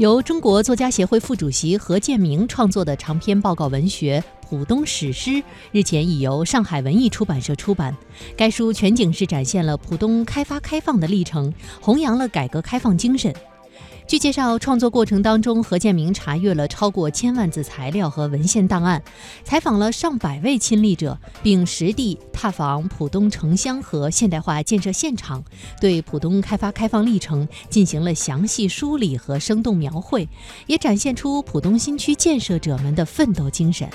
由中国作家协会副主席何建明创作的长篇报告文学《浦东史诗》日前已由上海文艺出版社出版。该书全景式展现了浦东开发开放的历程，弘扬了改革开放精神。据介绍，创作过程当中，何建明查阅了超过千万字材料和文献档案，采访了上百位亲历者，并实地踏访浦东城乡和现代化建设现场，对浦东开发开放历程进行了详细梳理和生动描绘，也展现出浦东新区建设者们的奋斗精神。